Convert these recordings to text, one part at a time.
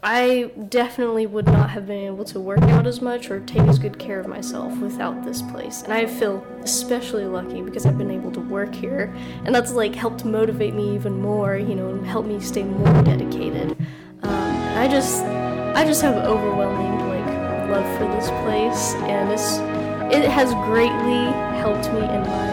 I definitely would not have been able to work out as much or take as good care of myself without this place. And I feel especially lucky because I've been able to work here. And that's like helped motivate me even more, you know, and help me stay more dedicated. Um, I just, I just have overwhelming like love for this place, and it's, it has greatly helped me in my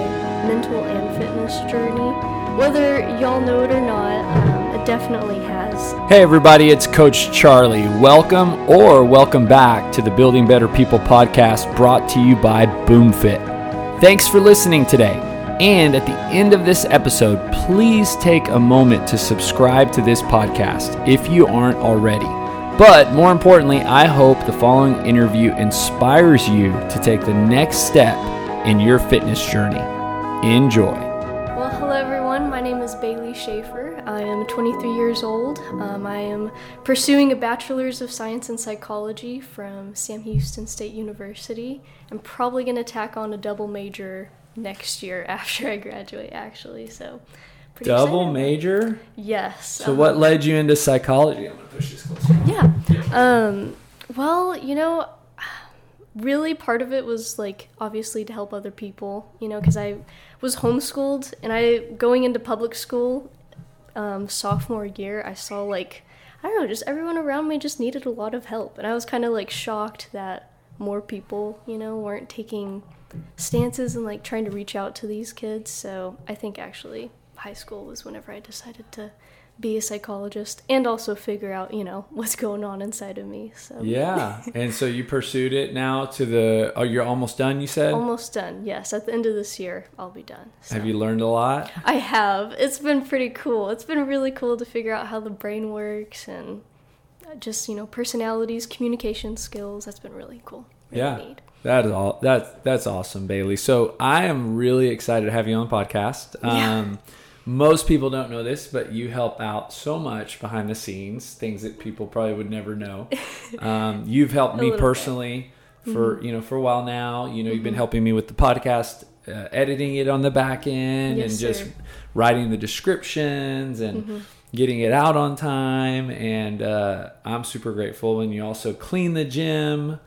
mental and fitness journey. Whether y'all know it or not, um, definitely has. Hey, everybody, it's Coach Charlie. Welcome or welcome back to the Building Better People podcast brought to you by BoomFit. Thanks for listening today. And at the end of this episode, please take a moment to subscribe to this podcast if you aren't already. But more importantly, I hope the following interview inspires you to take the next step in your fitness journey. Enjoy. Am 23 years old. Um, I am pursuing a Bachelor's of Science in Psychology from Sam Houston State University. I'm probably going to tack on a double major next year after I graduate, actually. So, pretty Double excited. major? Yes. So, um, what led you into psychology? I'm going to push this closer. Yeah. Um, well, you know, really part of it was like obviously to help other people, you know, because I was homeschooled and I going into public school um, sophomore year, I saw like I don't know, just everyone around me just needed a lot of help, and I was kind of like shocked that more people, you know, weren't taking stances and like trying to reach out to these kids. So I think actually high school was whenever I decided to be a psychologist and also figure out, you know, what's going on inside of me. So Yeah. and so you pursued it now to the, oh, you're almost done, you said? almost done. Yes, at the end of this year, I'll be done. So. Have you learned a lot? I have. It's been pretty cool. It's been really cool to figure out how the brain works and just, you know, personalities, communication skills. That's been really cool. Really Yeah. neat. That is all. That's that's awesome, Bailey. So I am really excited to have you on the podcast. Yeah. Um, most people don't know this, but you help out so much behind the scenes, things that people probably would never know. Um, you've helped me little bit. Mm-hmm. personally for you know for a while now. You know, you've been helping me with the podcast, uh, editing it on the back end, Yes, and just sir. writing the descriptions and Mm-hmm. getting it out on time. And uh, I'm super grateful. And you also clean the gym.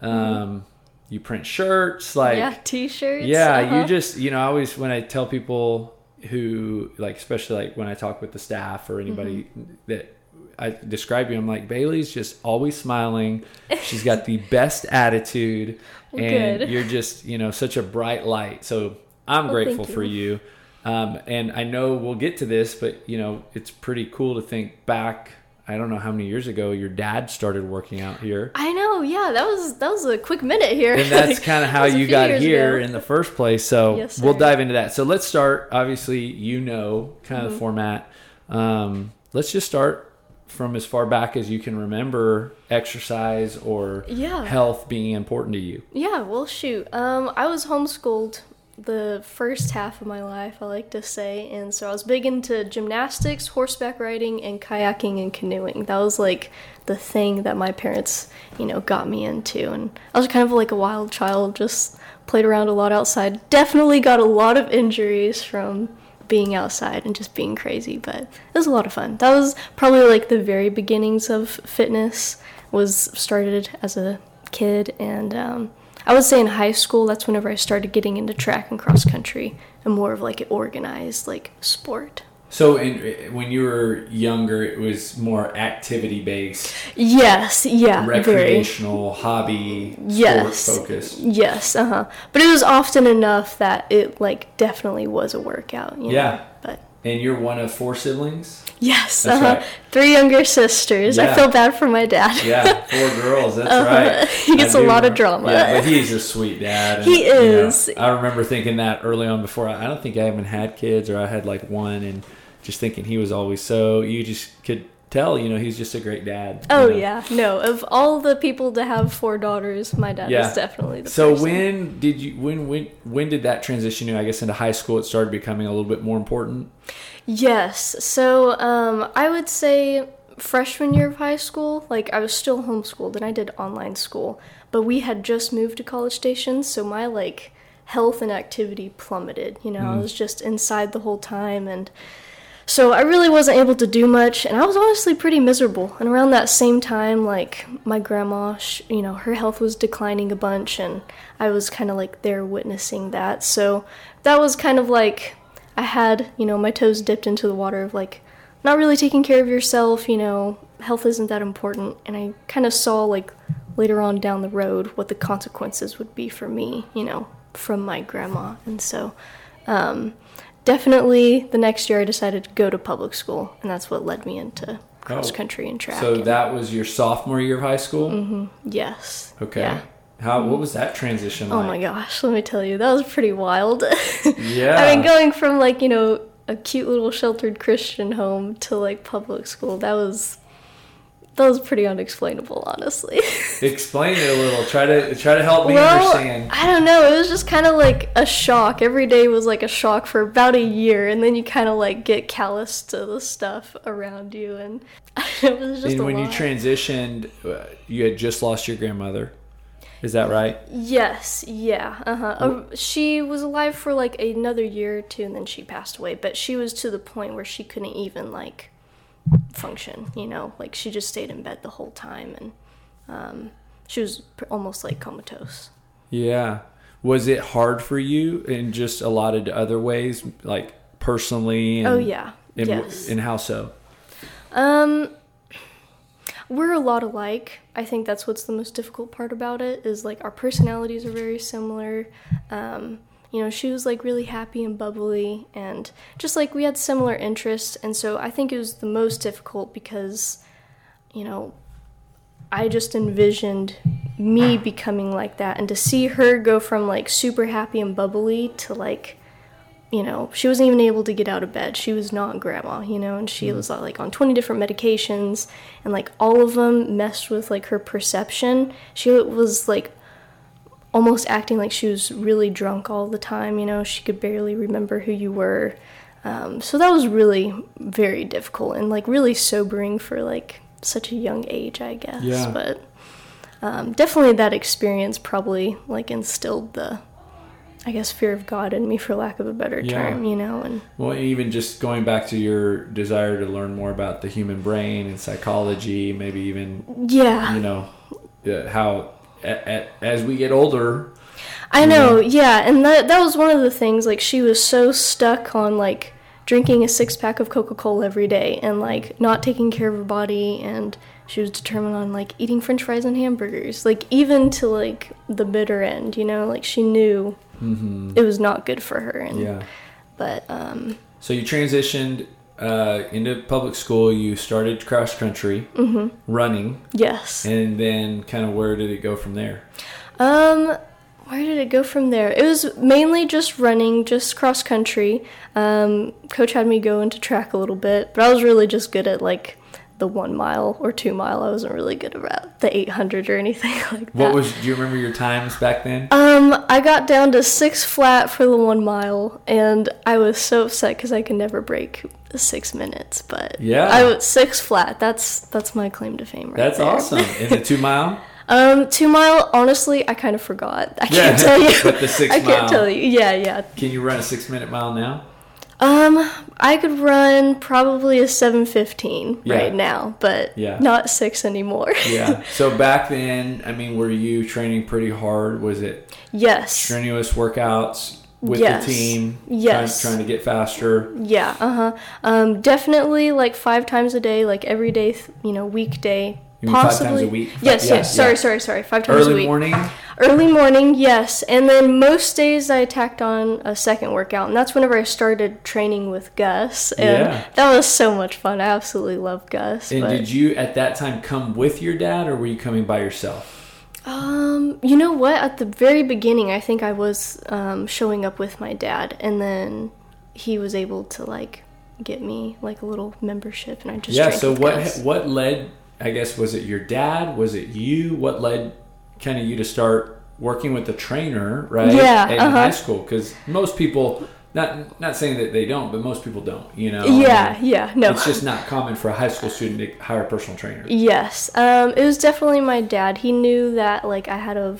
Um, you print shirts, like Mm-hmm. yeah, t-shirts. yeah, uh-huh. you just you know, I always when I tell people who like especially like when I talk with the staff or anybody Mm-hmm. that I describe you, I'm like Bailey's just always smiling. She's got the best attitude, and Good. you're just you know such a bright light. So I'm Well, grateful thank for you. you. Um, and I know we'll get to this, but you know it's pretty cool to think back. I don't know how many years ago your dad started working out here. I know. Yeah, that was that was a quick minute here. and that's kind of how you got here ago. in the first place. So Yes, we'll dive into that. So let's start. Obviously, you know kind Mm-hmm. of the format. Um, let's just start from as far back as you can remember exercise or Yeah. health being important to you. Yeah, well, shoot. Um, I was homeschooled the first half of my life, I like to say, and so I was big into gymnastics, horseback riding, and kayaking and canoeing. That was like the thing that my parents, you know, got me into, and I was kind of like a wild child, just played around a lot outside. Definitely got a lot of injuries from being outside and just being crazy, but it was a lot of fun. That was probably like the very beginnings of fitness. Was started as a kid, and um, I would say in high school that's whenever I started getting into track and cross country and more of like an organized like sport. So in, when you were younger, it was more activity based, Yes, yeah, very. recreational, hobby, Yes. focused. Yes, uh huh. But it was often enough that it like definitely was a workout. You Yeah. Know? But And you're one of four siblings. yes, That's uh huh. right. Three younger sisters. I feel bad for my dad. Yeah, four girls. That's Uh-huh. right. He gets a lot of drama. Yeah, but he's a sweet dad. and, He you know, is. I remember thinking that early on before. I, I don't think I even had kids, or I had like one, and just thinking he was always so. You just could tell, you know, he's just a great dad. you Oh know. yeah, no. Of all the people to have four daughters, my dad Yeah. is definitely the So person. when did you when when when did that transition? You, I guess into high school, it started becoming a little bit more important. Yes. So um, I would say freshman year of high school, like I was still homeschooled and I did online school, but we had just moved to College Station, so my like health and activity plummeted. You know, I was just inside the whole time and so I really wasn't able to do much, and I was honestly pretty miserable. And around that same time, like my grandma, sh you know, her health was declining a bunch, and I was kind of like there witnessing that. So that was kind of like I had, you know, my toes dipped into the water of like not really taking care of yourself, you know, health isn't that important. And I kind of saw like later on down the road what the consequences would be for me, you know, from my grandma. And so, um, definitely the next year I decided to go to public school, and that's what led me into cross Oh. country and track. So and- that was your sophomore year of high school. Mm-hmm. yes. Okay. Yeah. How? What mm-hmm. was that transition like? Oh my gosh, let me tell you, that was pretty wild. Yeah. I mean, going from like, you know, a cute little sheltered Christian home to like public school, that was that was pretty unexplainable, honestly. Explain it a little. Try to try to help me well, understand. I don't know. It was just kind of like a shock. Every day was like a shock for about a year, and then you kind of like get callous to the stuff around you, and it was just And when you transitioned, uh, you had just lost your grandmother. Is that right? Yes, yeah, uh huh. Uh, she was alive for like another year or two, and then she passed away. But she was to the point where she couldn't even like function. You know, like she just stayed in bed the whole time, and um, she was pr- almost like comatose. Yeah. Was it hard for you in just a lot of other ways, like personally? And, oh yeah, And, yes. and how so? Um, we're a lot alike. I think that's what's the most difficult part about it is like our personalities are very similar. Um, you know, she was like really happy and bubbly, and just like we had similar interests, and so I think it was the most difficult because, you know, I just envisioned me becoming like that, and to see her go from like super happy and bubbly to like you know, she wasn't even able to get out of bed. She was not grandma, you know, and she was uh, like on 20 different medications and like all of them messed with like her perception. She was like almost acting like she was really drunk all the time, you know, she could barely remember who you were. Um, so that was really very difficult and like really sobering for like such a young age, I guess. Yeah. But um, definitely that experience probably like instilled the I guess fear of God in me, for lack of a better Yeah. term, you know, and Well, even just going back to your desire to learn more about the human brain and psychology, maybe even yeah, you know uh, how as we get older. I know, yeah, and that that was one of the things. Like, she was so stuck on like drinking a six pack of Coca Cola every day and like not taking care of her body, and she was determined on like eating French fries and hamburgers, like even to like the bitter end, you know, like she knew it was not good for her, and Yeah. but um, So you transitioned uh, into public school. You started cross country running, yes, and then kind of where did it go from there? Um, where did it go from there? It was mainly just running, just cross country. Um, coach had me go into track a little bit, but I was really just good at like the one mile or two mile. I wasn't really good about the 800 or anything like that. What was? Do you remember your times back then? Um, I got down to six flat for the one mile, and I was so upset because I could never break the six minutes. But Yeah. I was six flat. That's that's my claim to fame right That's there. awesome. In the two mile. Um, two mile. Honestly, I kind of forgot. I Yeah, can't tell you. but the six I can't tell you. Yeah, yeah. Can you run a six minute mile now? Um, I could run probably a seven fifteen Yeah. right now, but Yeah. not six anymore. Yeah. so back then, I mean, were you training pretty hard? Was it yes. strenuous workouts with Yes. the team? Yes. Trying, trying to get faster. Yeah. Uh huh. Um, definitely like five times a day, like every day. You know, weekday. You mean five times Possibly. a week? Fi- Yes. yeah, yes. Sorry. Sorry. Sorry. Five times a week. Early morning. Early morning, yes. And then most days I tacked on a second workout, and that's whenever I started training with Gus. And Yeah. that was so much fun. I absolutely love Gus. And but, did you at that time come with your dad, or were you coming by yourself? um, you know what? At the very beginning, I think I was um, showing up with my dad, and then he was able to like get me like a little membership, and I just yeah. So what Gus. what led? I guess was it your dad? Was it you? What led kind of you to start working with a trainer, right? Yeah, In uh-huh. high school, because most people. Not, not saying that they don't, but most people don't. You know. Yeah, yeah, no. It's just not common for a high school student to hire a personal trainer. Yes, um, it was definitely my dad. He knew that like I had a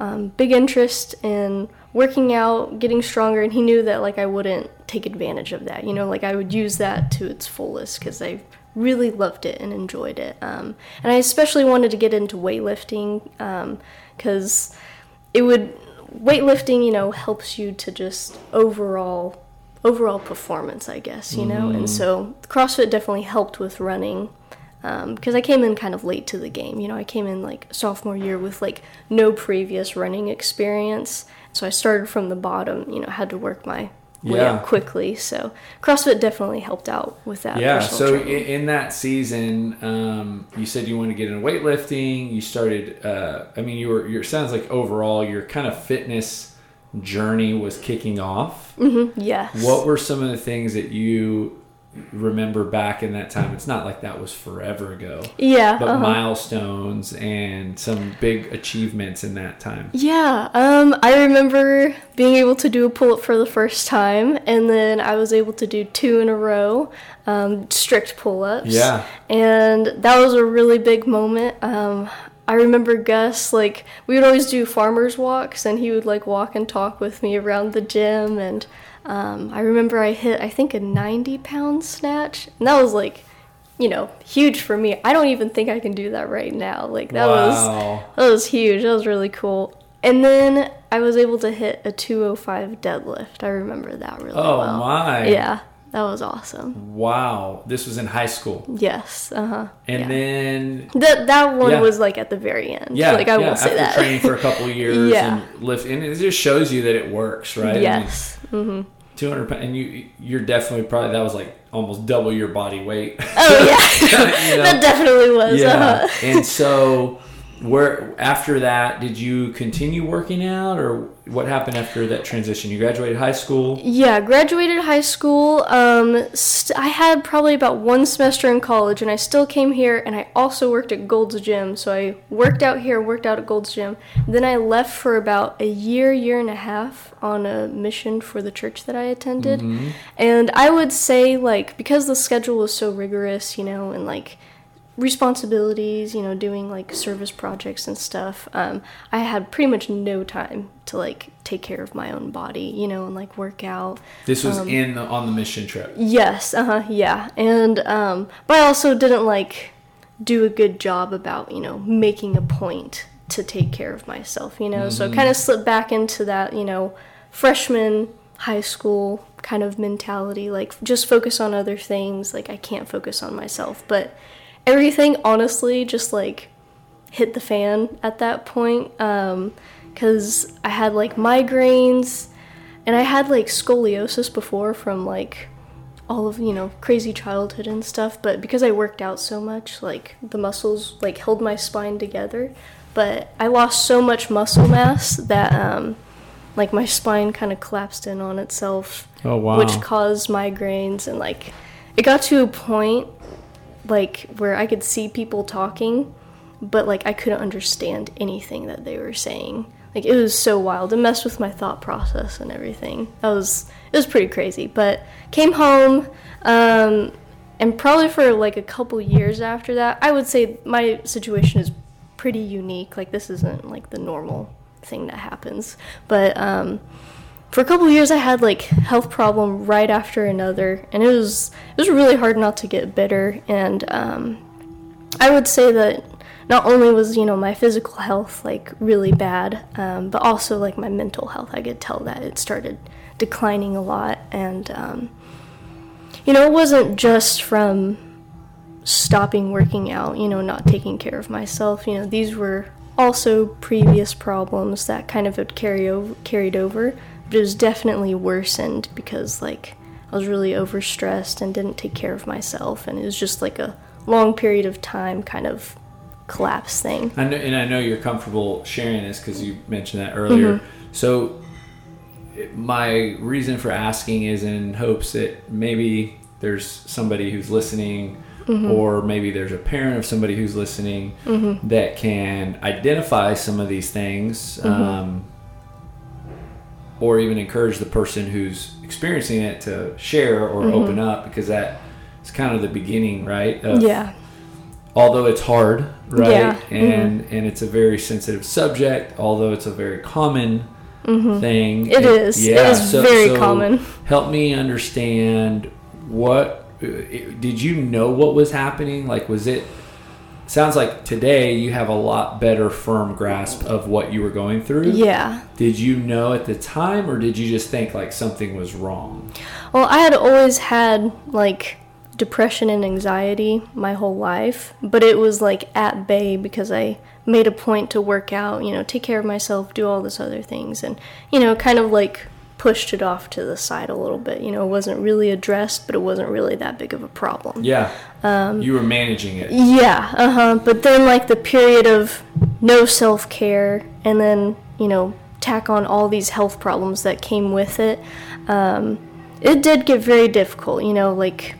um, big interest in working out, getting stronger, and he knew that like I wouldn't take advantage of that. You know, like I would use that to its fullest because I really loved it and enjoyed it. Um, and I especially wanted to get into weightlifting because um, it would weightlifting, you know, helps you to just overall overall performance, I guess, you know. Mm. And so CrossFit definitely helped with running because um, I came in kind of late to the game. You know, I came in like sophomore year with like no previous running experience, so I started from the bottom. You know, had to work my way yeah. up quickly. So CrossFit definitely helped out with that. Yeah. So in, in, that season, um, you said you wanted to get into weightlifting. You started. Uh, I mean, you were. Your sounds like overall your kind of fitness journey was kicking off. Mm-hmm. Yes. What were some of the things that you remember back in that time. It's not like that was forever ago. Yeah but uh-huh. milestones and some big achievements in that time. Yeah um i remember being able to do a pull-up for the first time and then i was able to do two in a row um, strict pull-ups. Yeah. And that was a really big moment. Um I remember Gus, like, we would always do farmers walks, and he would, like, walk and talk with me around the gym, and um, I remember I hit, I think, a 90 pound snatch, and that was like, you know, huge for me. I don't even think I can do that right now. Like that wow. was that was huge. That was really cool. And then I was able to hit a 205 deadlift. I remember that really oh, well. Oh my! Yeah, that was awesome. Wow, this was in high school. Yes. Uh huh. And yeah. then that that one yeah. was like at the very end. Yeah. Like I yeah. will say After that. training for a couple years yeah. and lift, and it just shows you that it works, right? Yes. I mean, mm-hmm. 200 pounds, and you you're definitely probably that was like almost double your body weight. Oh yeah, you know? that definitely was. Yeah, uh-huh. and so where after that did you continue working out or what happened after that transition? You graduated high school? Yeah graduated high school. Um, st- i had probably about one semester in college and i still came here and i also worked at gold's gym. So i worked out here worked out at gold's gym. Then i left for about a year year and a half on a mission for the church that i attended. Mm-hmm. and i would say like because the schedule was so rigorous you know and like responsibilities, you know, doing like service projects and stuff, um, I had pretty much no time to like take care of my own body, you know, and like work out. This was um, in the, on the mission trip. Yes, uh huh, yeah, and um, but I also didn't like do a good job about you know making a point to take care of myself, you know, mm-hmm. so kind of slipped back into that, you know, freshman high school kind of mentality, like just focus on other things, like I can't focus on myself, but everything honestly just like hit the fan at that point because um, I had like migraines and I had like scoliosis before from like all of you know crazy childhood and stuff but because I worked out so much like the muscles like held my spine together but I lost so much muscle mass that um, like my spine kind of collapsed in on itself oh, wow. which caused migraines and like it got to a point like where I could see people talking, but like I couldn't understand anything that they were saying. Like it was so wild. It messed with my thought process and everything. That was it was pretty crazy. But came home, um, and probably for like a couple years after that, I would say my situation is pretty unique. Like this isn't like the normal thing that happens. But um, for a couple years I had like health problem right after another, and it was it was really hard not to get bitter. And um, I would say that not only was you know my physical health like really bad, um, but also like my mental health. I could tell that it started declining a lot, and um, you know it wasn't just from stopping working out, you know, not taking care of myself. You know, these were also previous problems that kind of had carry carried over but it was definitely worsened because like I was really overstressed and didn't take care of myself, and it was just like a long period of time kind of collapse thing. I know, and I know you're comfortable sharing this because you mentioned that earlier. Mm-hmm. So my reason for asking is in hopes that maybe there's somebody who's listening mm-hmm. or maybe there's a parent of somebody who's listening mm-hmm. that can identify some of these things mm-hmm. um, or even encourage the person who's experiencing it to share or mm-hmm. open up because that is kind of the beginning, right? Of, yeah. Although it's hard, right? Yeah. And mm-hmm. and it's a very sensitive subject, although it's a very common thing. it is. Yeah, it is very common. Help me understand what uh, did you know what was happening? Like, was it? Sounds like today you have a lot better firm grasp of what you were going through. Yeah. Did you know at the time, or did you just think like something was wrong? Well, I had always had like depression and anxiety my whole life, but it was like at bay because I made a point to work out, you know, take care of myself, do all this other things, and you know, kind of like pushed it off to the side a little bit. You know, it wasn't really addressed, but it wasn't really that big of a problem. Yeah. Um, you were managing it. Yeah. Uh huh. But then, like the period of no self care, and then you know, tack on all these health problems that came with it. Um, it did get very difficult. You know, like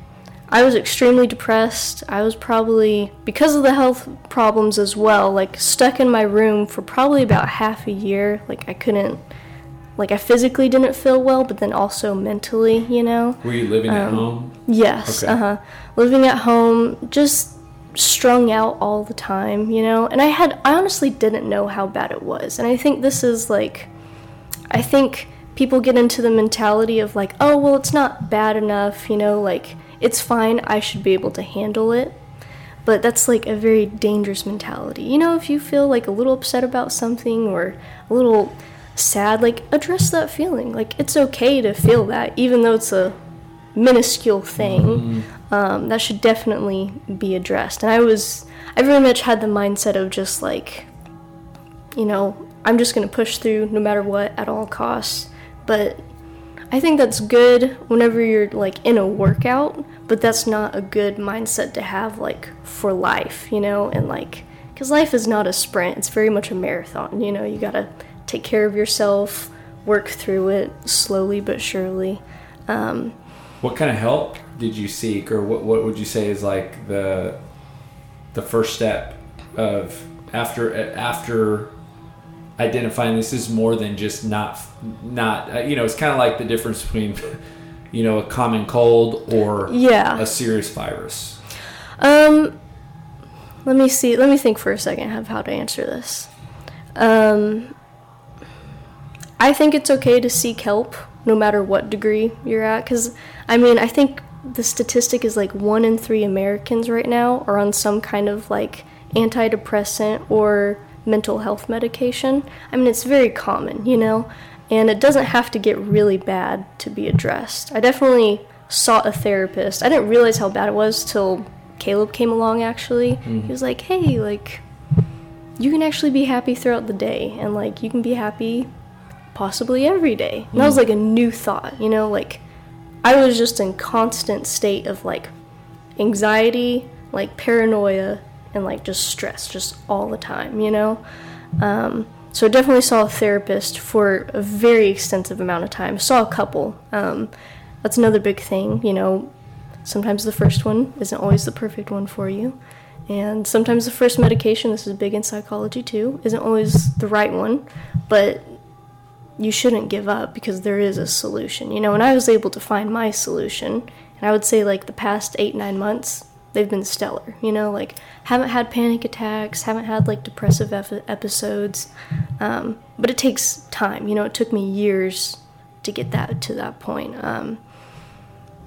I was extremely depressed. I was probably, because of the health problems as well, like stuck in my room for probably about half a year. Like I couldn't, like I physically didn't feel well, but then also mentally, you know. Were you living um, at home? Yes. Okay. Uh huh. Living at home, just strung out all the time, you know. And I had, I honestly didn't know how bad it was. And I think this is like, I think people get into the mentality of like, oh, well, it's not bad enough, you know, like it's fine, I should be able to handle it. But that's like a very dangerous mentality. You know, if you feel like a little upset about something or a little sad, like address that feeling. Like it's okay to feel that, even though it's a minuscule thing. Mm-hmm. Um, that should definitely be addressed. And I was, I very much had the mindset of just like, you know, I'm just gonna push through no matter what at all costs. But I think that's good whenever you're like in a workout, but that's not a good mindset to have like for life, you know, and like cuz life is not a sprint, it's very much a marathon, you know, you got to take care of yourself, work through it slowly but surely. Um, what kind of help did you seek or what what would you say is like the the first step of after after identifying this is more than just not not uh, you know it's kind of like the difference between you know a common cold or yeah. a serious virus um let me see let me think for a second of how to answer this um i think it's okay to seek help no matter what degree you're at because i mean i think the statistic is like one in three americans right now are on some kind of like antidepressant or mental health medication. I mean, it's very common, you know, and it doesn't have to get really bad to be addressed. I definitely sought a therapist. I didn't realize how bad it was till Caleb came along, actually. Mm-hmm. He was like, hey, like, you can actually be happy throughout the day, and like, you can be happy possibly every day. And that was like a new thought, you know, like, I was just in constant state of like anxiety, like paranoia, and like just stress just all the time, you know? Um, so I definitely saw a therapist for a very extensive amount of time. Saw a couple. Um, that's another big thing, you know. Sometimes the first one isn't always the perfect one for you. And sometimes the first medication, this is big in psychology too, isn't always the right one. But you shouldn't give up because there is a solution, you know. And I was able to find my solution. And I would say, like, the past eight, nine months, they've been stellar. You know, like haven't had panic attacks, haven't had like depressive ep- episodes, um, but it takes time. You know, it took me years to get that to that point. Um,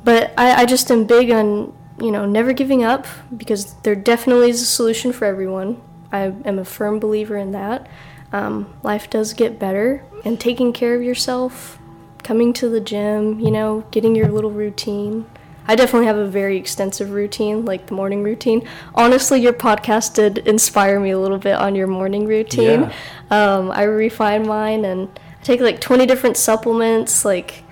but I, I just am big on you know never giving up because there definitely is a solution for everyone. I am a firm believer in that. Um, life does get better, and taking care of yourself, coming to the gym, you know, getting your little routine I definitely have a very extensive routine, like the morning routine. Honestly, your podcast did inspire me a little bit on your morning routine. Yeah. Um, I refine mine and I take like 20 different supplements. Like,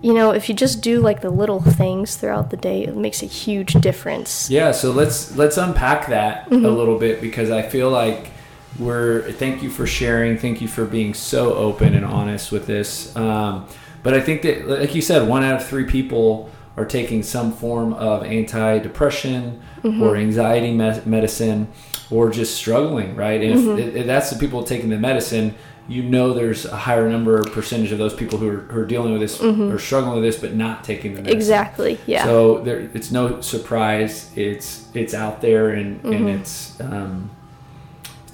you know, if you just do like the little things throughout the day, it makes a huge difference. Yeah. So let's let's unpack that mm-hmm. a little bit because I feel like we're. Thank you for sharing. Thank you for being so open and honest with this. Um, but I think that, like you said, one out of three people are taking some form of antidepressant mm-hmm. or anxiety me- medicine or just struggling, right? And mm-hmm. if, if, that's the people taking the medicine, you know there's a higher number percentage of those people who are, who are dealing with this mm-hmm. or struggling with this but not taking the medicine. Exactly. Yeah. So there, it's no surprise. It's it's out there and and mm-hmm. it's um,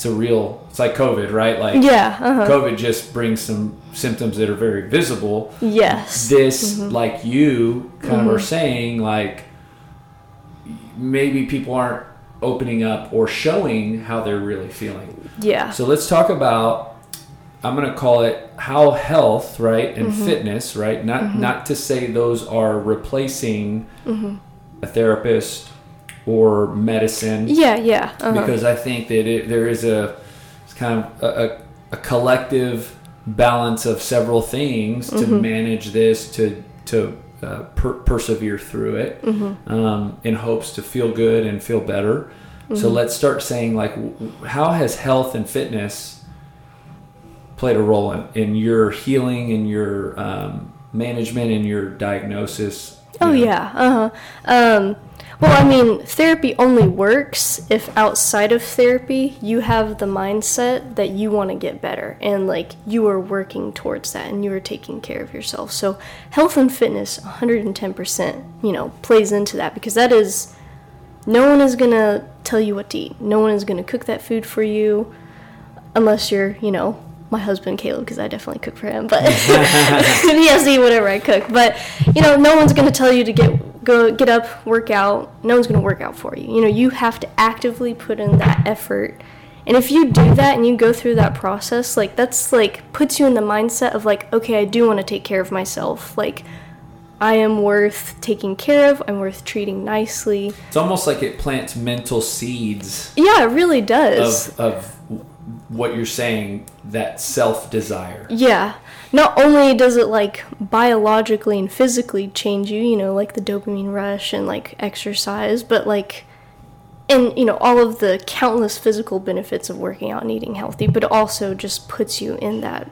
it's a real. It's like COVID, right? Like Yeah. Uh-huh. COVID just brings some symptoms that are very visible. Yes. This, Mm-hmm. like you, kind of are saying, like maybe people aren't opening up or showing how they're really feeling. yeah. So let's talk about. I'm going to call it how health, right, and Mm-hmm. fitness, right. Not not to say those are replacing Mm-hmm. a therapist or medicine, yeah. Yeah. Uh-huh. because I think that it, there is a it's kind of a, a, collective balance of several things to Mm-hmm. manage this to to uh, per- persevere through it Mm-hmm. um, in hopes to feel good and feel better. So Mm-hmm. let's start saying like, how has health and fitness played a role in, in your healing, in your um, management, in your diagnosis? Oh know? yeah. Uh-huh. Um well, I mean, therapy only works if outside of therapy you have the mindset that you want to get better and like you are working towards that and you are taking care of yourself. So, health and fitness 110%, you know, plays into that because that is no one is going to tell you what to eat. No one is going to cook that food for you unless you're, you know, my husband Caleb, because I definitely cook for him, but he has to eat whatever I cook. But you know, no one's gonna tell you to get go get up, work out. No one's gonna work out for you. You know, you have to actively put in that effort. And if you do that and you go through that process, like that's like puts you in the mindset of like, okay, I do want to take care of myself. Like I am worth taking care of. I'm worth treating nicely. It's almost like it plants mental seeds Yeah, it really does. of of what you're saying that self desire. Yeah. Not only does it like biologically and physically change you, you know, like the dopamine rush and like exercise, but like and you know all of the countless physical benefits of working out and eating healthy, but also just puts you in that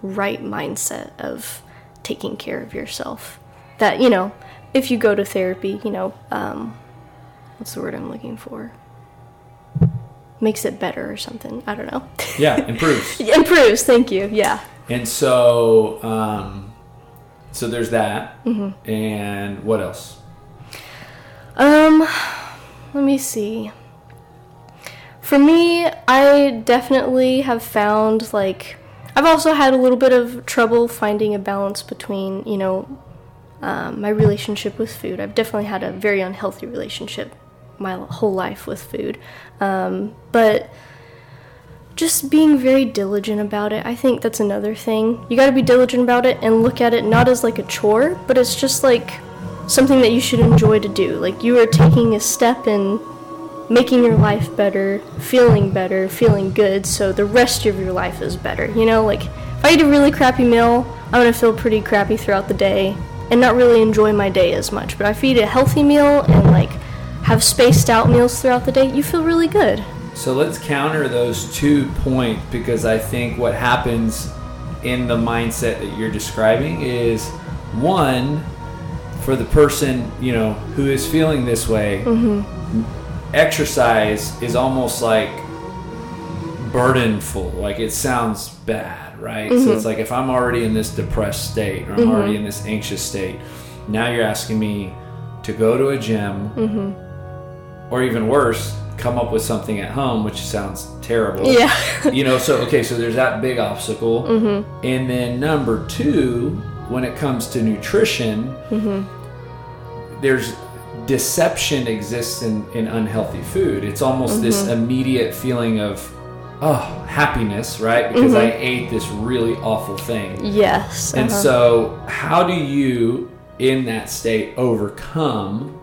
right mindset of taking care of yourself. That, you know, if you go to therapy, you know, um what's the word I'm looking for? Makes it better or something. I don't know. Yeah, improves. Improves, thank you. Yeah. And so, um, so there's that. Mm-hmm. And what else? Um, let me see. For me, I definitely have found like I've also had a little bit of trouble finding a balance between, you know, um, my relationship with food. I've definitely had a very unhealthy relationship my whole life with food. Um, but just being very diligent about it. I think that's another thing. You got to be diligent about it and look at it not as like a chore, but it's just like something that you should enjoy to do. Like you are taking a step in making your life better, feeling better, feeling good, so the rest of your life is better. You know, like if I eat a really crappy meal, I'm gonna feel pretty crappy throughout the day and not really enjoy my day as much. But if you eat a healthy meal and like have spaced out meals throughout the day, you feel really good. So let's counter those two points because I think what happens in the mindset that you're describing is one, for the person, you know, who is feeling this way, mm-hmm. exercise is almost like burdenful. Like it sounds bad, right? So it's mm-hmm. like if I'm already in this depressed state or I'm mm-hmm. already in this anxious state, now you're asking me to go to a gym or even worse, come up with something at home, which sounds terrible. Yeah. you know, so okay, so there's that big obstacle. Mm-hmm. And then number two, when it comes to nutrition, mm-hmm. there's deception exists in, in unhealthy food. It's almost this mm-hmm. immediate feeling of, oh, happiness, right? Because I ate this really awful thing. Yes. And uh-huh. so, how do you, in that state, overcome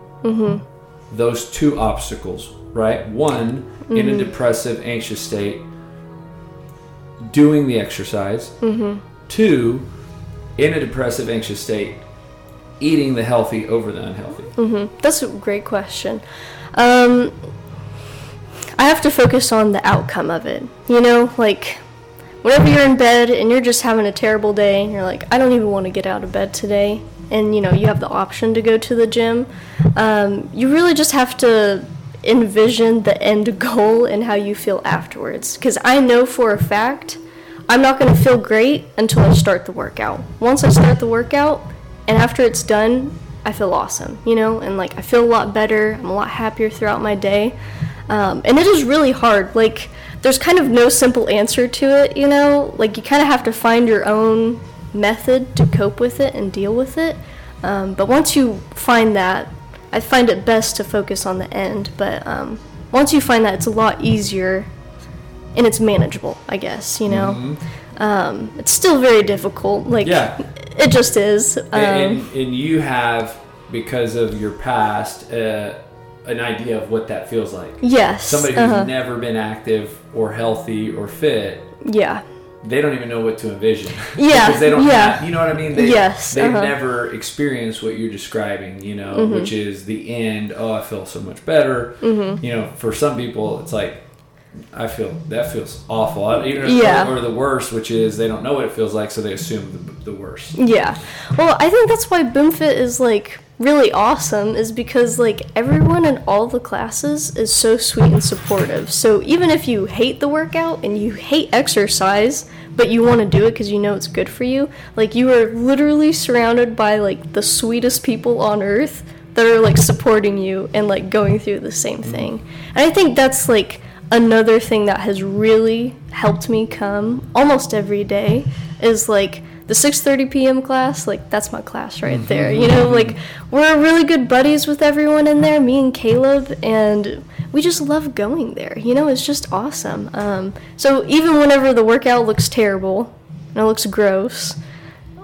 those two obstacles, right? One, in a depressive, anxious state, doing the exercise. Two, in a depressive, anxious state, eating the healthy over the unhealthy. That's a great question. Um, I have to focus on the outcome of it. You know, like whenever you're in bed and you're just having a terrible day and you're like, I don't even want to get out of bed today, and you know, you have the option to go to the gym, um, you really just have to envision the end goal and how you feel afterwards. Because I know for a fact I'm not going to feel great until I start the workout. Once I start the workout, and after it's done, I feel awesome, you know, and like I feel a lot better. I'm a lot happier throughout my day. Um, and it is really hard. Like, there's kind of no simple answer to it, you know? Like, you kind of have to find your own method to cope with it and deal with it. Um, but once you find that, I find it best to focus on the end. But um, once you find that, it's a lot easier and it's manageable, I guess, you know? Um, it's still very difficult. Like, Yeah. it just is. Um, and, and you have, because of your past, uh, an idea of what that feels like. yes. Somebody who's uh-huh. never been active or healthy or fit, Yeah. They don't even know what to envision. Yeah, because they don't yeah. have, you know what I mean? They, Yes, They've uh-huh. never experienced what you're describing, you know, Mm-hmm. which is the end. Oh, I feel so much better. Mm-hmm. You know, for some people, it's like, I feel that feels awful. I- Either, Yeah. Or the worst, which is they don't know what it feels like, so they assume the, the worst. Yeah. Well, I think that's why BoomFit is like really awesome is because like everyone in all the classes is so sweet and supportive. So even if you hate the workout and you hate exercise, but you want to do it because you know it's good for you, like you are literally surrounded by like the sweetest people on earth that are like supporting you and like going through the same mm-hmm. thing. And I think that's like another thing that has really helped me come almost every day is like the 6:30 p.m. class like that's my class right there you know like we're really good buddies with everyone in there me and Caleb and we just love going there you know it's just awesome um, so even whenever the workout looks terrible and it looks gross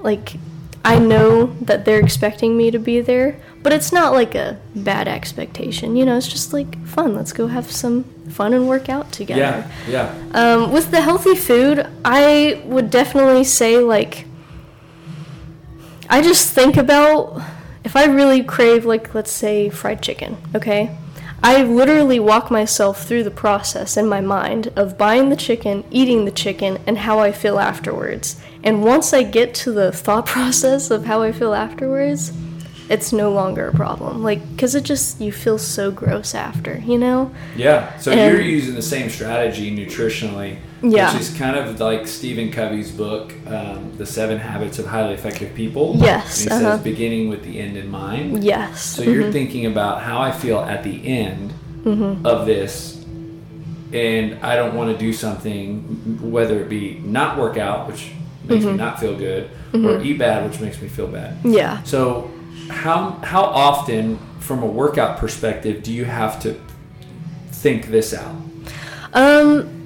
like I know that they're expecting me to be there, but it's not like a bad expectation. You know, it's just like fun. Let's go have some fun and work out together. Yeah, yeah. Um, with the healthy food, I would definitely say like I just think about if I really crave like let's say fried chicken, okay? I literally walk myself through the process in my mind of buying the chicken, eating the chicken, and how I feel afterwards. And once I get to the thought process of how I feel afterwards, it's no longer a problem. Like, because it just, you feel so gross after, you know? Yeah. So And- you're using the same strategy nutritionally, Yeah. which is kind of like Stephen Covey's book, um, The Seven Habits of Highly Effective People. Yes, And he uh-huh. says beginning with the end in mind. Yes. So you're thinking about how I feel at the end Mm-hmm. of this, and I don't want to do something, whether it be not work out, which makes Mm-hmm. me not feel good, or eat bad, which makes me feel bad. Yeah. So, how how often, from a workout perspective, do you have to think this out? Um,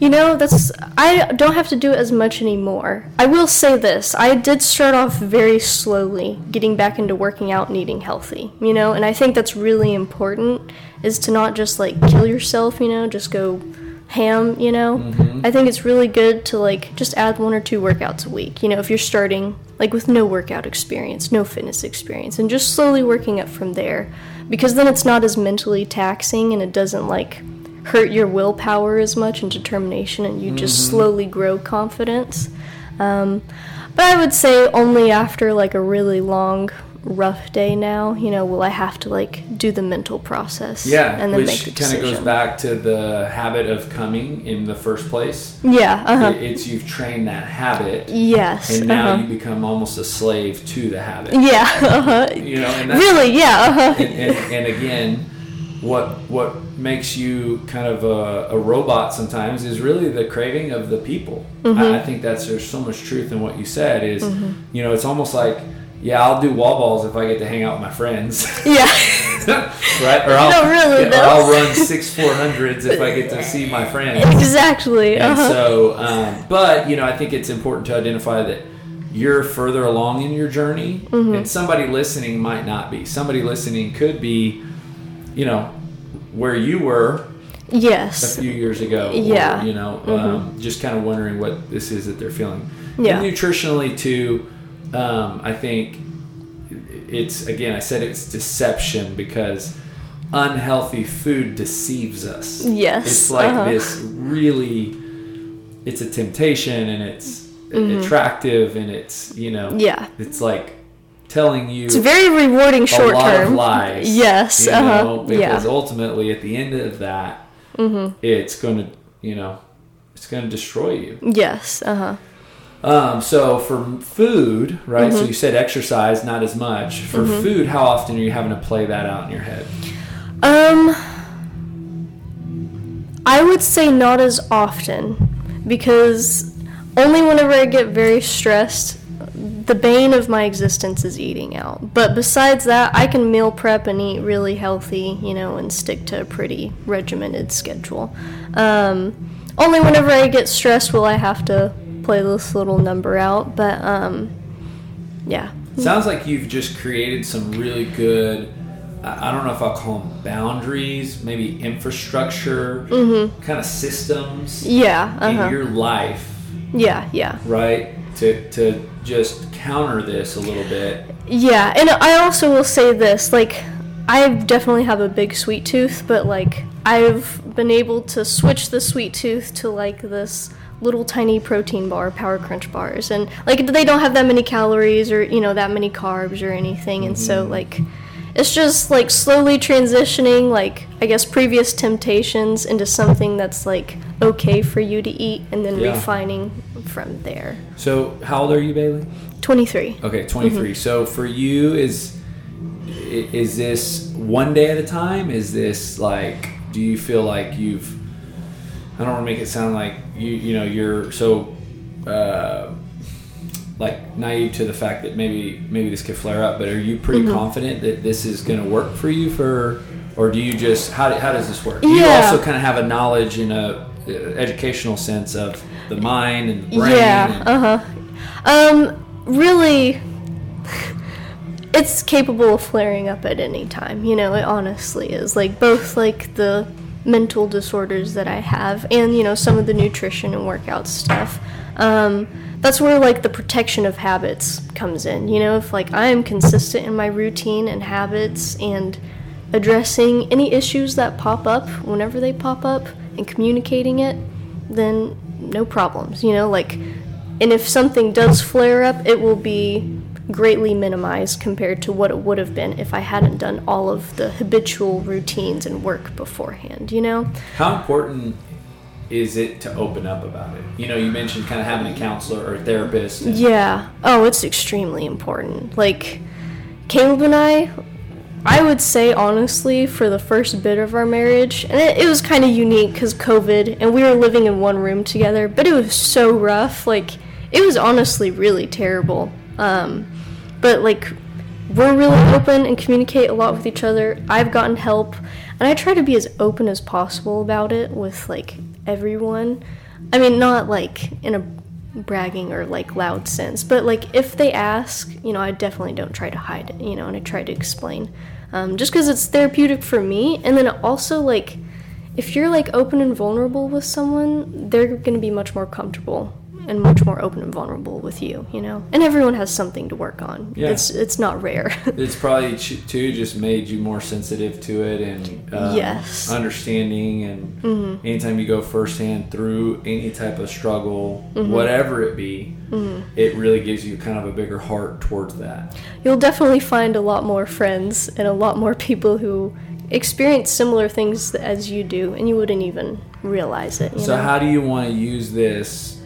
you know, that's I don't have to do it as much anymore. I will say this: I did start off very slowly, getting back into working out and eating healthy. You know, and I think that's really important is to not just like kill yourself. You know, just go ham. You know, I think it's really good to like just add one or two workouts a week. You know, if you're starting like with no workout experience, no fitness experience, and just slowly working up from there, because then it's not as mentally taxing and it doesn't like hurt your willpower as much and determination, and you just slowly grow confidence. Um, but I would say only after like a really long, rough day now, you know, will I have to like do the mental process. Yeah, and then make which kind of goes back to the habit of coming in the first place. Yeah. Uh huh. It- It's you've trained that habit, Yes. and now uh-huh. you become almost a slave to the habit. Yeah. Uh-huh. You know, and that's, Really? Yeah. Uh-huh. and, and, and again, what what makes you kind of a, a robot sometimes is really the craving of the people. Mm-hmm. I, I think that's there's so much truth in what you said. Is you know, it's almost like yeah, I'll do wall balls if I get to hang out with my friends, Yeah. right? Or I'll No, really, yeah, or. I'll run six four hundreds if I get to see my friends. exactly. And Uh-huh. so, um, but you know, I think it's important to identify that you're further along in your journey, Mm-hmm. and somebody listening might not be. Somebody listening could be, you know, where you were Yes. a few years ago. Yeah. Mm-hmm. Or, you know, um, just kind of wondering what this is that they're feeling. Yeah. And nutritionally too, um, I think it's again. I said it's deception because unhealthy food deceives us. Yes, It's like uh-huh. this really. It's a temptation and it's attractive and it's you know Mm-hmm. Yeah. it's like telling you It's very rewarding a short lot term. of lies. Yes. you uh-huh. know, because yeah. Mm-hmm. ultimately at the end of that, it's going to you know it's going to destroy you. Yes. Uh huh. Um, so for food, right? Mm-hmm. So you said exercise, not as much. For food, how often are you having to play that out in your head? Um, I would say not as often because only whenever I get very stressed, the bane of my existence is eating out. But besides that, I can meal prep and eat really healthy, you know, and stick to a pretty regimented schedule. Um, only whenever I get stressed will I have to play this little number out. But um, yeah. Sounds like you've just created some really good. I don't know if I'll call them boundaries, maybe infrastructure, mm-hmm. kind of systems yeah, uh-huh. in your life. Yeah, yeah. Right? To, to just counter this a little bit. Yeah, and I also will say this like, I definitely have a big sweet tooth, but like, I've been able to switch the sweet tooth to like this little tiny protein bar, Power Crunch bars, and like they don't have that many calories or you know that many carbs or anything, and mm-hmm. so like it's just like slowly transitioning like I guess previous temptations into something that's like okay for you to eat, and then yeah. refining from there. So how old are you, Bailey? Twenty three. Okay, twenty three. mm mm-hmm. So for you is is this one day at a time? Is this like do you feel like you've I don't want to make it sound like you you know you're so uh, like naive to the fact that maybe maybe this could flare up, but are you pretty mm-hmm. confident that this is going to work for you for or do you just how, how does this work? Do you also kind of have a knowledge in a, a educational sense of the mind and the brain? Yeah. Uh huh. Um. Really. It's capable of flaring up at any time, you know, it honestly is. Like, both, like, the mental disorders that I have, and you know some of the nutrition and workout stuff. Um, that's where like the protection of habits comes in. You know, if like I am consistent in my routine and habits and addressing any issues that pop up whenever they pop up and communicating it, then no problems. You know, like, and if something does flare up, it will be greatly minimized compared to what it would have been if I hadn't done all of the habitual routines and work beforehand, you know? How important is it to open up about it? You know, you mentioned kind of having a counselor or a therapist. yeah. Oh, it's extremely important. Like, Caleb and I, I would say honestly, for the first bit of our marriage, and it, it was kind of unique because COVID, and we were living in one room together, but it was so rough. Like, it was honestly really terrible. Um, but like we're really open and communicate a lot with each other. I've gotten help, and I try to be as open as possible about it with like everyone. I mean, not like in a bragging or like loud sense, but like if they ask, you know, I definitely don't try to hide it, you know, and I try to explain. Um, just because it's therapeutic for me, and then also like if you're like open and vulnerable with someone, they're gonna be much more comfortable and much more open and vulnerable with you, you know. And everyone has something to work on. Yeah. It's it's not rare. it's probably too just made you more sensitive to it and um, yes, understanding. And mm-hmm. anytime you go firsthand through any type of struggle, mm-hmm. whatever it be, mm-hmm. it really gives you kind of a bigger heart towards that. You'll definitely find a lot more friends and a lot more people who experience similar things as you do, and you wouldn't even realize it. so, know? how do you want to use this?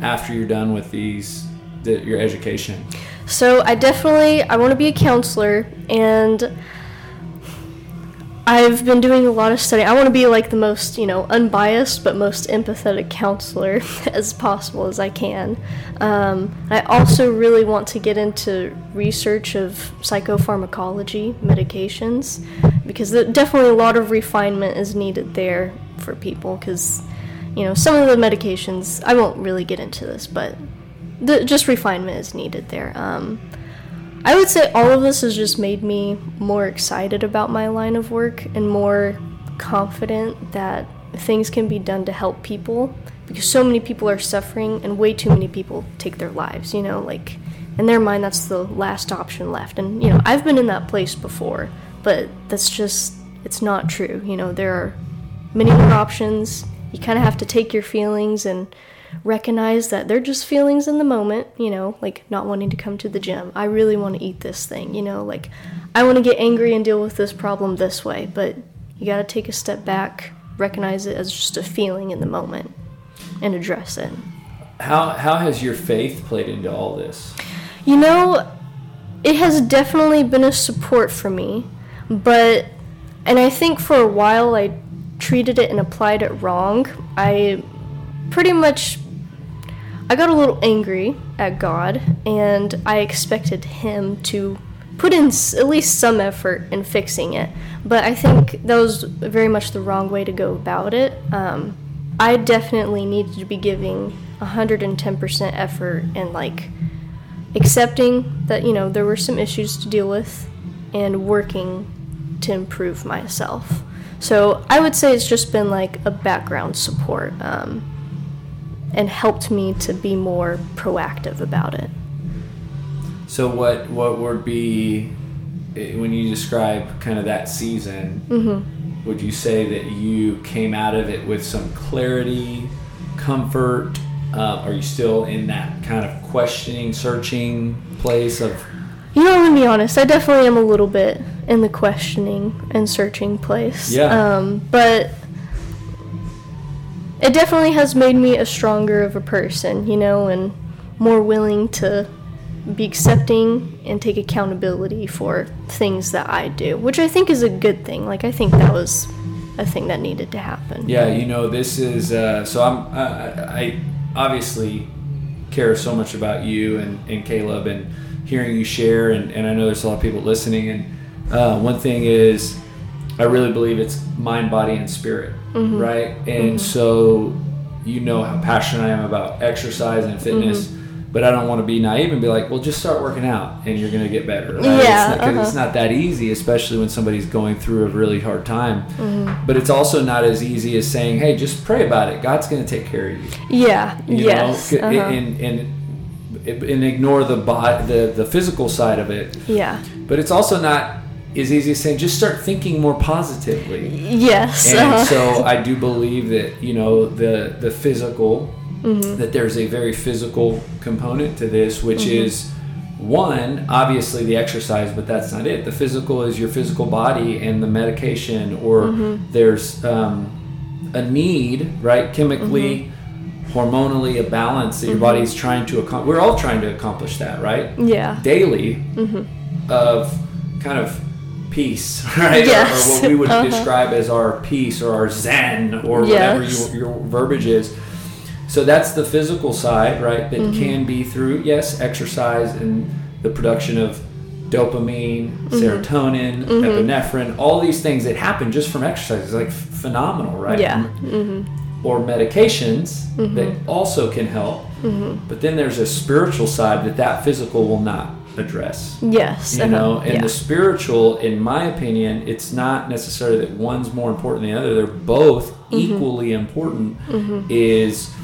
After you're done with these the, your education? So I definitely I want to be a counselor and I've been doing a lot of study. I want to be like the most, you know, unbiased but most empathetic counselor as possible as I can. Um, I also really want to get into research of psychopharmacology medications because definitely a lot of refinement is needed there for people because you know, some of the medications, I won't really get into this, but the, just refinement is needed there. Um, I would say all of this has just made me more excited about my line of work and more confident that things can be done to help people because so many people are suffering and way too many people take their lives, you know, like in their mind that's the last option left. And you know, I've been in that place before, but that's just it's not true. You know, there are many more options you kind of have to take your feelings and recognize that they're just feelings in the moment, you know, like not wanting to come to the gym. I really want to eat this thing, you know, like I want to get angry and deal with this problem this way, but you got to take a step back, recognize it as just a feeling in the moment and address it. How how has your faith played into all this? You know, it has definitely been a support for me, but and I think for a while I treated it and applied it wrong, I pretty much I got a little angry at God and I expected him to put in at least some effort in fixing it. But I think that was very much the wrong way to go about it. Um, I definitely needed to be giving 110% effort and like accepting that, you know, there were some issues to deal with and working to improve myself. So I would say it's just been like a background support um, and helped me to be more proactive about it. So what what would be eh, when you describe kind of that season? Mm-hmm. Would you say that you came out of it with some clarity, comfort? Uh, are you still in that kind of questioning, searching place of? You know, I'm gonna be honest. I definitely am a little bit in the questioning and searching place. Yeah. Um, but it definitely has made me a stronger of a person, you know, and more willing to be accepting and take accountability for things that I do, which I think is a good thing. Like I think that was a thing that needed to happen. Yeah, you know, this is uh, so. I'm I, I obviously care so much about you and, and Caleb and hearing you share, and, and I know there's a lot of people listening. And uh, one thing is, I really believe it's mind, body, and spirit, Mm-hmm. right? And so, you know how passionate I am about exercise and fitness. Mm-hmm. But I don't want to be naive and be like, well, just start working out and you're going to get better. Right? Yeah, It's not, 'cause uh-huh. it's not that easy, especially when somebody's going through a really hard time. Mm-hmm. But it's also not as easy as saying, hey, just pray about it. God's going to take care of you. Yeah. You yes. know? uh-huh. And, and, and ignore the, body, the, the physical side of it. yeah. But it's also not as easy as saying, just start thinking more positively. Yes. And uh-huh. so I do believe that you know the the physical Mm-hmm. that there's a very physical component to this, which Mm-hmm. is one obviously the exercise, but that's not it. The physical is your physical body and the medication, or Mm-hmm. there's um, a need, right? Chemically. Hormonally, a balance that your body's trying to accomplish. We're all trying to accomplish that, right? yeah. daily of kind of peace, right? Or- Yes. Or, what we would Uh-huh. describe as our peace or our zen or whatever Yes. your, your verbiage is. So that's the physical side, right? That Mm-hmm. can be through, yes, exercise and the production of dopamine, Mm-hmm. serotonin, epinephrine, all these things that happen just from exercise. It's like phenomenal, right? Yeah. Mm-hmm. Or medications that also can help. But then there's a spiritual side that that physical will not address. Yes. You uh-huh. know, and yeah. the spiritual, in my opinion, it's not necessarily that one's more important than the other. They're both Mm-hmm. equally important. Is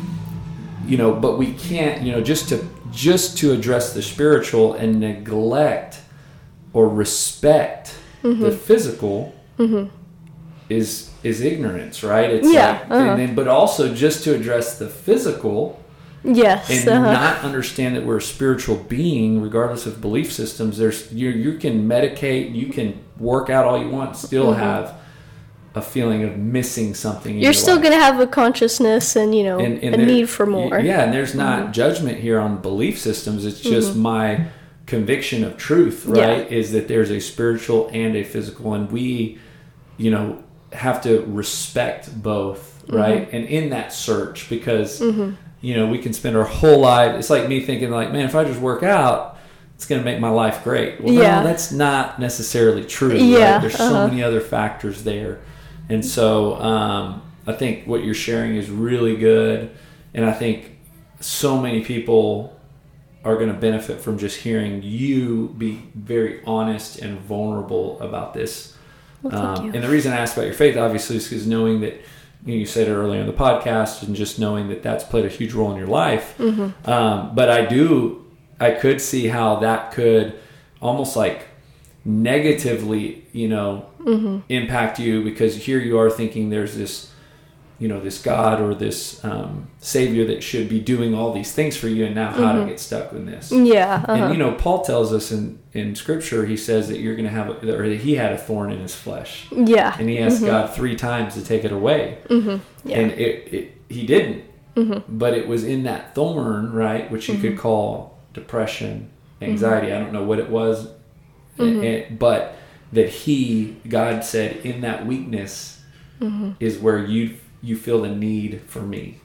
you know, but we can't, you know, just to just to address the spiritual and neglect or respect Mm-hmm. the physical is is ignorance, right? It's Yeah, like, uh-huh. and then, but also just to address the physical yes. and uh-huh. not understand that we're a spiritual being, regardless of belief systems. There's you you can medicate, you can work out all you want, still have a feeling of missing something. Mm-hmm. You're your still going to have a consciousness and, you know, And- and a there- need for more. Mm-hmm. Yeah, and there's not judgment here on belief systems. It's just my conviction of truth, right? Is that there's a spiritual and a physical, and we, you know, have to respect both, Mm-hmm. right? And in that search, because you know, we can spend our whole life. It's like me thinking, like, man, if I just work out. It's going to make my life great. Well, Yeah. no, that's not necessarily true. Yeah, right? There's so uh-huh. many other factors there. And so um, I think what you're sharing is really good. And I think so many people are going to benefit from just hearing you be very honest and vulnerable about this. Well, Um, and the reason I asked about your faith, obviously, is because knowing that you, know, you said it earlier in the podcast, and just knowing that that's played a huge role in your life. Mm-hmm. Um, but I do, I could see how that could almost like negatively, you know, Mm-hmm. impact you because here you are thinking there's this, you know, this God or this um, Savior that should be doing all these things for you, and now how to get stuck in this. Yeah. Uh-huh. And you know, Paul tells us in in Scripture, he says that you're going to have, a, or that he had a thorn in his flesh, yeah. and he asked God three times to take it away, Mm-hmm. Yeah. and it, it he didn't. Mm-hmm. But it was in that thorn, right, which you could call depression, anxiety. I don't know what it was, Mm-hmm. and- but that he, God said, in that weakness, is where you you feel the need for me.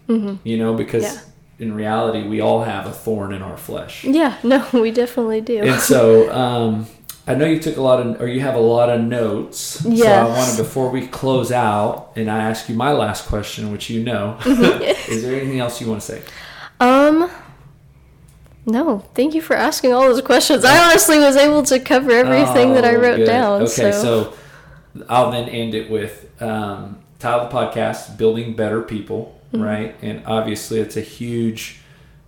You know, because Yeah. in reality, we all have a thorn in our flesh. Yeah, no, we definitely do. And so, um, I know you took a lot of, or you have a lot of notes. So I Yes. wanted before we close out, and I ask you my last question, which you know, is there anything else you want to say? Um, no, thank you for asking all those questions. I honestly was able to cover everything that I Oh, wrote good. down. Okay, so, so I'll then end it with um, title of the podcast, Building Better People, Mm-hmm. right? And obviously, it's a huge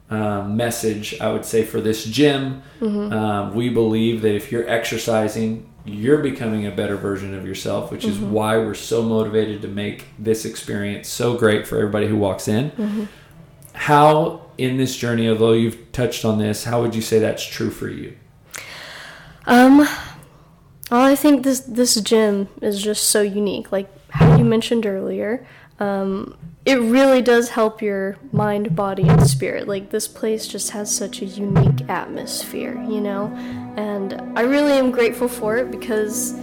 um, message, I would say, for this gym. Mm-hmm. Um, we believe that if you're exercising, you're becoming a better version of yourself, which is Mm-hmm. why we're so motivated to make this experience so great for everybody who walks in. Mm-hmm. How, in this journey, although you've touched on this, how would you say that's true for you? um, well, I think this this gym is just so unique. Like how you mentioned earlier, um, it really does help your mind, body, and spirit. Like this place just has such a unique atmosphere, you know, and I really am grateful for it because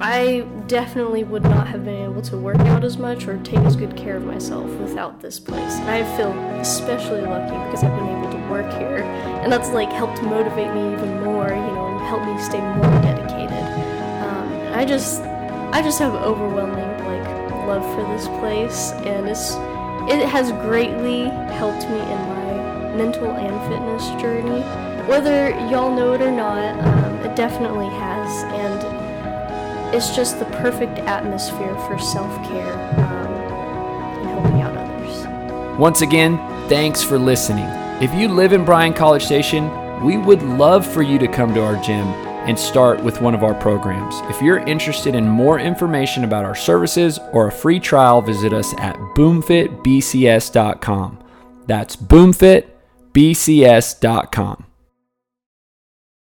I definitely would not have been able to work out as much or take as good care of myself without this place. And I feel especially lucky because I've been able to work here, and that's like helped motivate me even more, you know, and helped me stay more dedicated. Um, I just, I just have overwhelming love for this place, and it's, it has greatly helped me in my mental and fitness journey. Whether y'all know it or not, um, it definitely has, and it's just the perfect atmosphere for self care um, and helping out others. Once again, thanks for listening. If you live in Bryan College Station, we would love for you to come to our gym and start with one of our programs. If you're interested in more information about our services or a free trial, visit us at boomfitbcs.com. That's boomfitbcs.com.